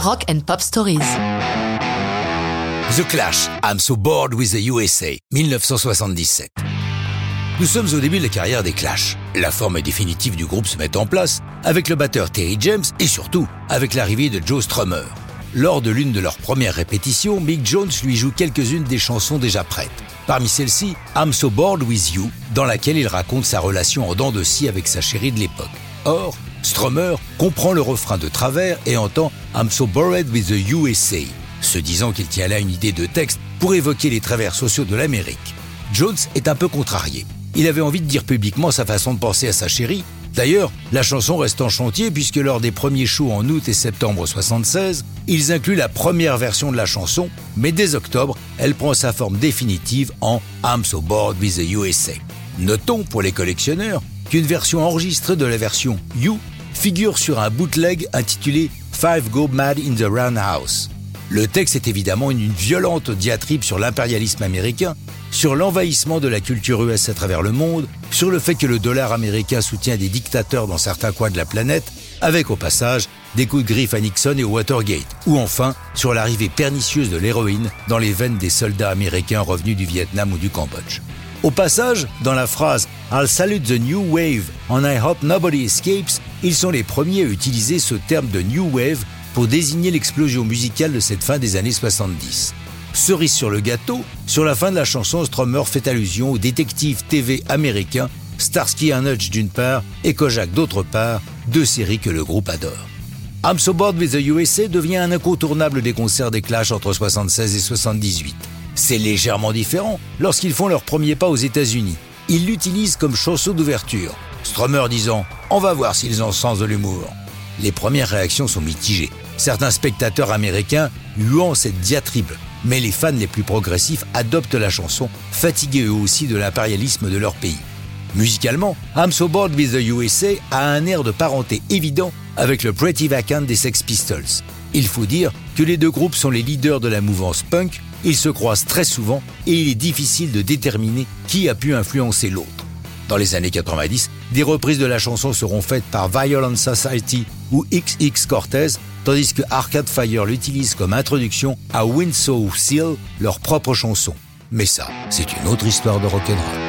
Rock and Pop Stories. The Clash, I'm so bored with the USA, 1977. Nous sommes au début de la carrière des Clash. La forme définitive du groupe se met en place avec le batteur Terry James et surtout avec l'arrivée de Joe Strummer. Lors de l'une de leurs premières répétitions, Mick Jones lui joue quelques-unes des chansons déjà prêtes. Parmi celles-ci, I'm So Bored With You, dans laquelle il raconte sa relation en dents de scie avec sa chérie de l'époque. Or, Strummer comprend le refrain de travers et entend I'm So Bored With the USA, se disant qu'il tient là une idée de texte pour évoquer les travers sociaux de l'Amérique. Jones est un peu contrarié. Il avait envie de dire publiquement sa façon de penser à sa chérie. D'ailleurs, la chanson reste en chantier puisque lors des premiers shows en août et septembre 76, ils incluent la première version de la chanson, mais dès octobre, elle prend sa forme définitive en I'm so bored with the USA. Notons pour les collectionneurs qu'une version enregistrée de la version You figure sur un bootleg intitulé Five Go Mad in the Roundhouse. Le texte est évidemment une violente diatribe sur l'impérialisme américain, sur l'envahissement de la culture US à travers le monde, sur le fait que le dollar américain soutient des dictateurs dans certains coins de la planète, avec au passage des coups de griffe à Nixon et Watergate, ou enfin sur l'arrivée pernicieuse de l'héroïne dans les veines des soldats américains revenus du Vietnam ou du Cambodge. Au passage, dans la phrase I'll salute the new wave and I hope nobody escapes, ils sont les premiers à utiliser ce terme de new wave pour désigner l'explosion musicale de cette fin des années 70. Cerise sur le gâteau, sur la fin de la chanson, Strummer fait allusion au détective TV américain Starsky and Hutch d'une part et Kojak d'autre part, deux séries que le groupe adore. I'm So Bored with the USA devient un incontournable des concerts des Clash entre 76 et 78. C'est légèrement différent lorsqu'ils font leur premier pas aux États-Unis. Ils l'utilisent comme chanson d'ouverture. Strummer disant On va voir s'ils ont sens de l'humour. Les premières réactions sont mitigées. Certains spectateurs américains huant cette diatribe, mais les fans les plus progressifs adoptent la chanson, fatigués eux aussi de l'impérialisme de leur pays. Musicalement, I'm So Bored with the USA a un air de parenté évident avec le Pretty Vacant des Sex Pistols. Il faut dire que les deux groupes sont les leaders de la mouvance punk, ils se croisent très souvent et il est difficile de déterminer qui a pu influencer l'autre. Dans les années 90, des reprises de la chanson seront faites par Violent Society ou XX Cortez, tandis que Arcade Fire l'utilise comme introduction à Winslow Seal, leur propre chanson. Mais ça, c'est une autre histoire de rock'n'roll.